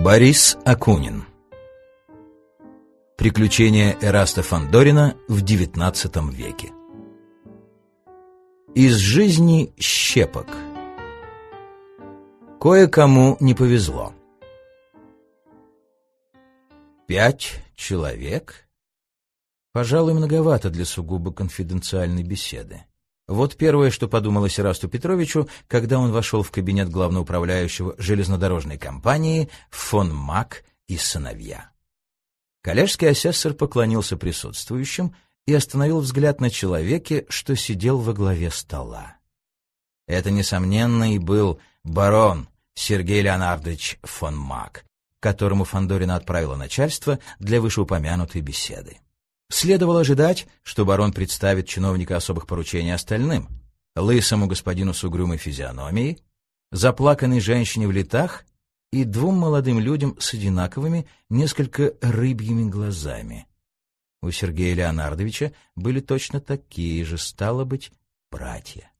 Борис Акунин Приключения Эраста Фандорина в XIX веке Из жизни щепок Кое-кому не повезло. Пять человек? Пожалуй, многовато для сугубо конфиденциальной беседы. Вот первое, что подумалось Расту Петровичу, когда он вошел в кабинет главноуправляющего железнодорожной компании фон Мак и сыновья. Коллежский асессор поклонился присутствующим и остановил взгляд на человеке, что сидел во главе стола. Это, несомненно, и был барон Сергей Леонардович фон Мак, которому Фандорина отправила начальство для вышеупомянутой беседы. Следовало ожидать, что барон представит чиновника особых поручений остальным, лысому господину с угрюмой физиономией, заплаканной женщине в летах и двум молодым людям с одинаковыми, несколько рыбьими глазами. У Сергея Леонардовича были точно такие же, стало быть, братья.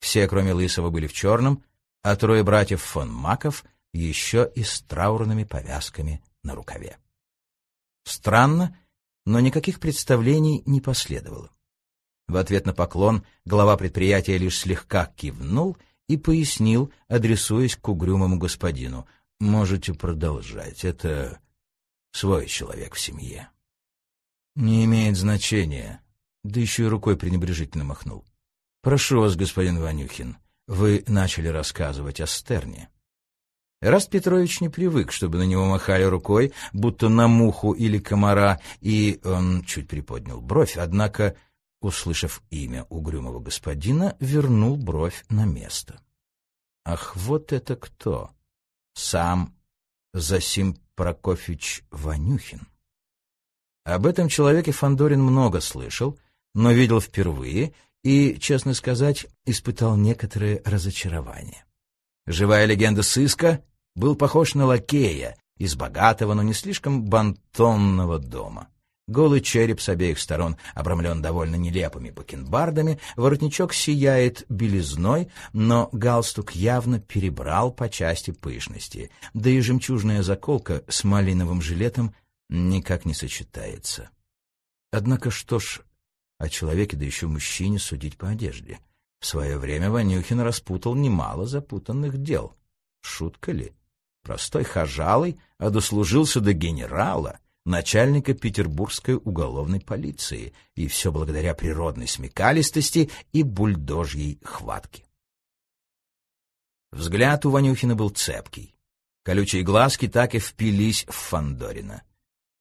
Все, кроме Лысого, были в черном, а трое братьев фон Маков еще и с траурными повязками на рукаве. Странно, но никаких представлений не последовало. В ответ на поклон глава предприятия лишь слегка кивнул и пояснил, адресуясь к угрюмому господину. «Можете продолжать. Это свой человек в семье». «Не имеет значения». Да еще и рукой пренебрежительно махнул. «Прошу вас, господин Ванюхин, вы начали рассказывать о Стерне». Раст Петрович не привык, чтобы на него махали рукой, будто на муху или комара, и он чуть приподнял бровь, однако, услышав имя угрюмого господина, вернул бровь на место. Ах, вот это кто! Сам Засим Прокофьевич Ванюхин. Об этом человеке Фандорин много слышал, но видел впервые и, честно сказать, испытал некоторое разочарование. Живая легенда сыска был похож на лакея из богатого, но не слишком бантонного дома. Голый череп с обеих сторон обрамлен довольно нелепыми бакенбардами, воротничок сияет белизной, но галстук явно перебрал по части пышности, да и жемчужная заколка с малиновым жилетом никак не сочетается. Однако что ж, о человеке, да еще мужчине, судить по одежде. В свое время Ванюхин распутал немало запутанных дел. Шутка ли? Простой хожалый, а дослужился до генерала, начальника петербургской уголовной полиции, и все благодаря природной смекалистости и бульдожьей хватке. Взгляд у Ванюхина был цепкий. Колючие глазки так и впились в Фандорина.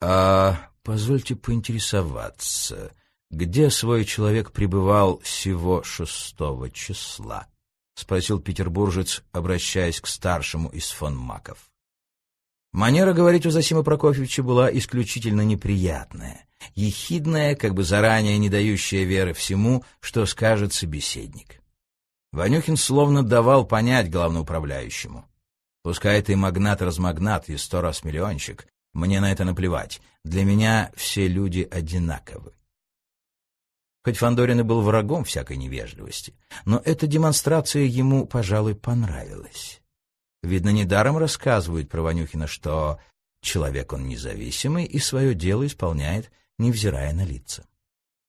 «А позвольте поинтересоваться, где свой человек пребывал всего шестого числа?» — спросил петербуржец, обращаясь к старшему из фон Маков. Манера говорить у Засима Прокофьевича была исключительно неприятная, ехидная, как бы заранее не дающая веры всему, что скажет собеседник. Ванюхин словно давал понять главноуправляющему. Пускай ты магнат-размагнат и сто раз миллионщик, мне на это наплевать. Для меня все люди одинаковы. Хоть Фандорин и был врагом всякой невежливости, но эта демонстрация ему, пожалуй, понравилась. Видно, недаром рассказывают про Ванюхина, что человек он независимый и свое дело исполняет, невзирая на лица.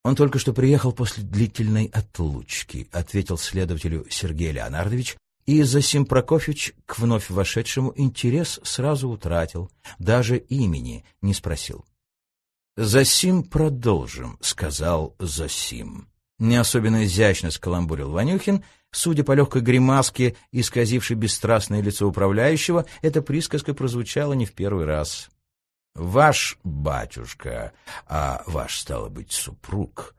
Он только что приехал после длительной отлучки, ответил следователю Сергей Леонардович, и Засим Прокофьевич к вновь вошедшему интерес сразу утратил, даже имени не спросил. «Засим продолжим», — сказал Засим. Не особенно изящно скаламбурил Ванюхин. Судя по легкой гримаске, исказившей бесстрастное лицо управляющего, эта присказка прозвучала не в первый раз. «Ваш батюшка, а ваш, стало быть, супруг».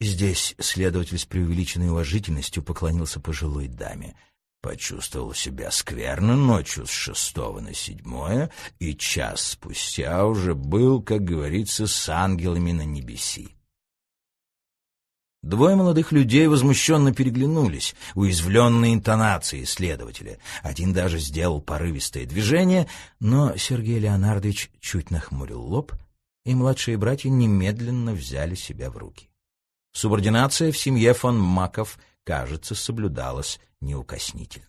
Здесь следователь с преувеличенной уважительностью поклонился пожилой даме почувствовал себя скверно ночью с шестого на седьмое, и час спустя уже был, как говорится, с ангелами на небеси. Двое молодых людей возмущенно переглянулись, уязвленные интонацией следователя. Один даже сделал порывистое движение, но Сергей Леонардович чуть нахмурил лоб, и младшие братья немедленно взяли себя в руки. Субординация в семье фон Маков – кажется, соблюдалось неукоснительно.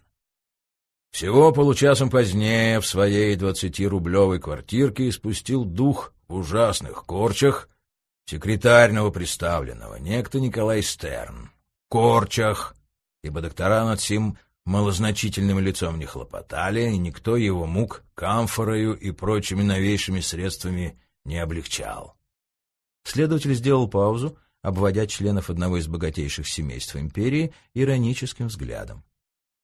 Всего получасом позднее в своей двадцатирублевой квартирке испустил дух в ужасных корчах секретарного представленного, некто Николай Стерн. Корчах, ибо доктора над сим малозначительным лицом не хлопотали, и никто его мук камфорою и прочими новейшими средствами не облегчал. Следователь сделал паузу, обводя членов одного из богатейших семейств империи ироническим взглядом.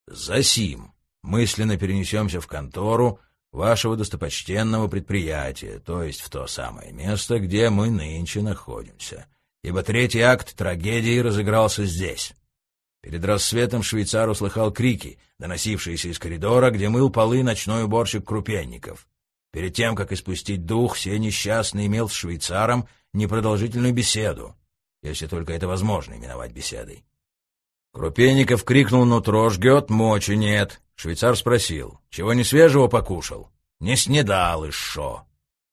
«Засим мысленно перенесемся в контору вашего достопочтенного предприятия, то есть в то самое место, где мы нынче находимся, ибо третий акт трагедии разыгрался здесь». Перед рассветом швейцар услыхал крики, доносившиеся из коридора, где мыл полы ночной уборщик Крупенников. Перед тем, как испустить дух, все несчастный имел с швейцаром непродолжительную беседу, если только это возможно именовать беседой. Крупенников крикнул «Нутро жгет, мочи нет». Швейцар спросил, чего не свежего покушал? Не снедал и шо.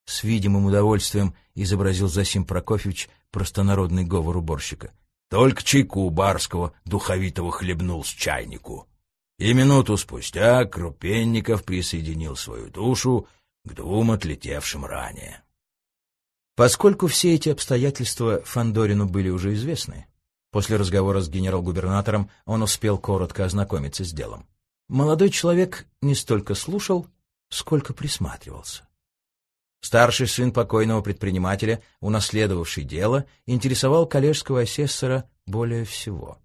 С видимым удовольствием изобразил Засим Прокофьевич простонародный говор уборщика. Только чайку барского духовитого хлебнул с чайнику. И минуту спустя Крупенников присоединил свою душу к двум отлетевшим ранее. Поскольку все эти обстоятельства Фандорину были уже известны, после разговора с генерал-губернатором он успел коротко ознакомиться с делом. Молодой человек не столько слушал, сколько присматривался. Старший сын покойного предпринимателя, унаследовавший дело, интересовал коллежского асессора более всего.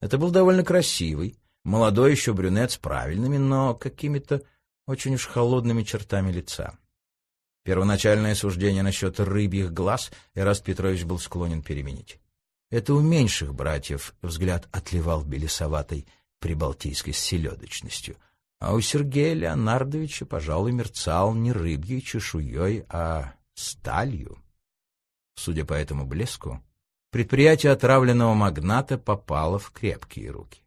Это был довольно красивый, молодой еще брюнет с правильными, но какими-то очень уж холодными чертами лица. Первоначальное суждение насчет рыбьих глаз Эраст Петрович был склонен переменить. Это у меньших братьев взгляд отливал белесоватой прибалтийской селедочностью, а у Сергея Леонардовича, пожалуй, мерцал не рыбьей чешуей, а сталью. Судя по этому блеску, предприятие отравленного магната попало в крепкие руки.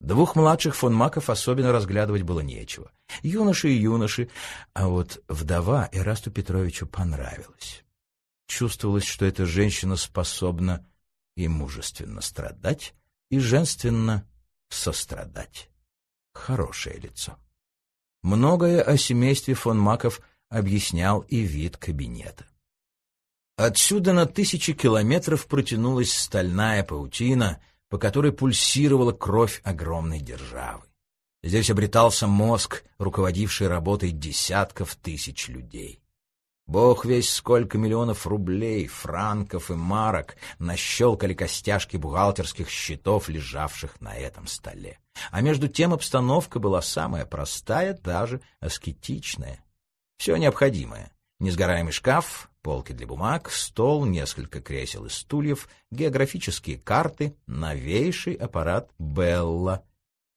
Двух младших фон Маков особенно разглядывать было нечего. Юноши и юноши, а вот вдова Эрасту Петровичу понравилась. Чувствовалось, что эта женщина способна и мужественно страдать, и женственно сострадать. Хорошее лицо. Многое о семействе фон Маков объяснял и вид кабинета. Отсюда на тысячи километров протянулась стальная паутина, по которой пульсировала кровь огромной державы. Здесь обретался мозг, руководивший работой десятков тысяч людей. Бог весь сколько миллионов рублей, франков и марок нащелкали костяшки бухгалтерских счетов, лежавших на этом столе. А между тем обстановка была самая простая, даже аскетичная. Все необходимое. Несгораемый шкаф, полки для бумаг, стол, несколько кресел и стульев, географические карты, новейший аппарат Белла.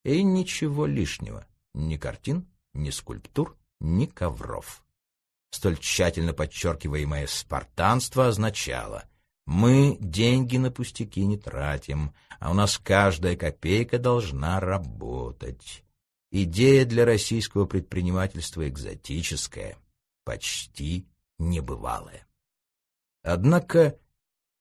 И ничего лишнего. Ни картин, ни скульптур, ни ковров. Столь тщательно подчеркиваемое спартанство означало «мы деньги на пустяки не тратим, а у нас каждая копейка должна работать». Идея для российского предпринимательства экзотическая, почти небывалое. Однако,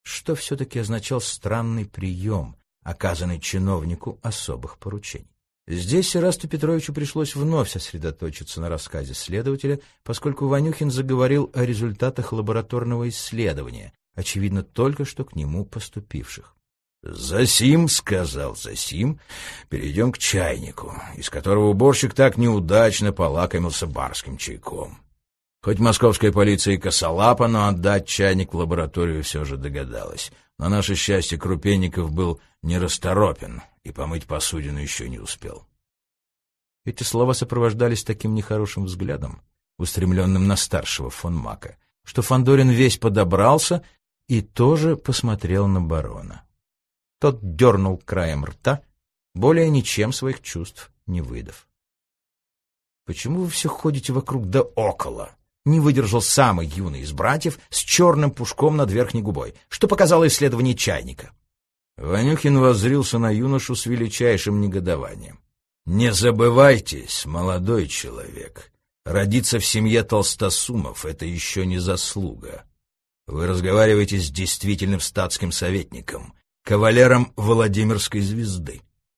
что все-таки означал странный прием, оказанный чиновнику особых поручений? Здесь Ирасту Петровичу пришлось вновь сосредоточиться на рассказе следователя, поскольку Ванюхин заговорил о результатах лабораторного исследования, очевидно, только что к нему поступивших. «Засим», — сказал Засим, — «перейдем к чайнику, из которого уборщик так неудачно полакомился барским чайком. Хоть московская полиция и косолапа, но отдать чайник в лабораторию все же догадалась. На наше счастье Крупенников был нерасторопен и помыть посудину еще не успел. Эти слова сопровождались таким нехорошим взглядом, устремленным на старшего фон Мака, что Фандорин весь подобрался и тоже посмотрел на барона. Тот дернул краем рта, более ничем своих чувств не выдав. — Почему вы все ходите вокруг да около? Не выдержал самый юный из братьев с черным пушком над верхней губой, что показало исследование чайника. Ванюхин воззрился на юношу с величайшим негодованием. «Не забывайтесь, молодой человек, родиться в семье толстосумов — это еще не заслуга. Вы разговариваете с действительным статским советником, кавалером Владимирской звезды.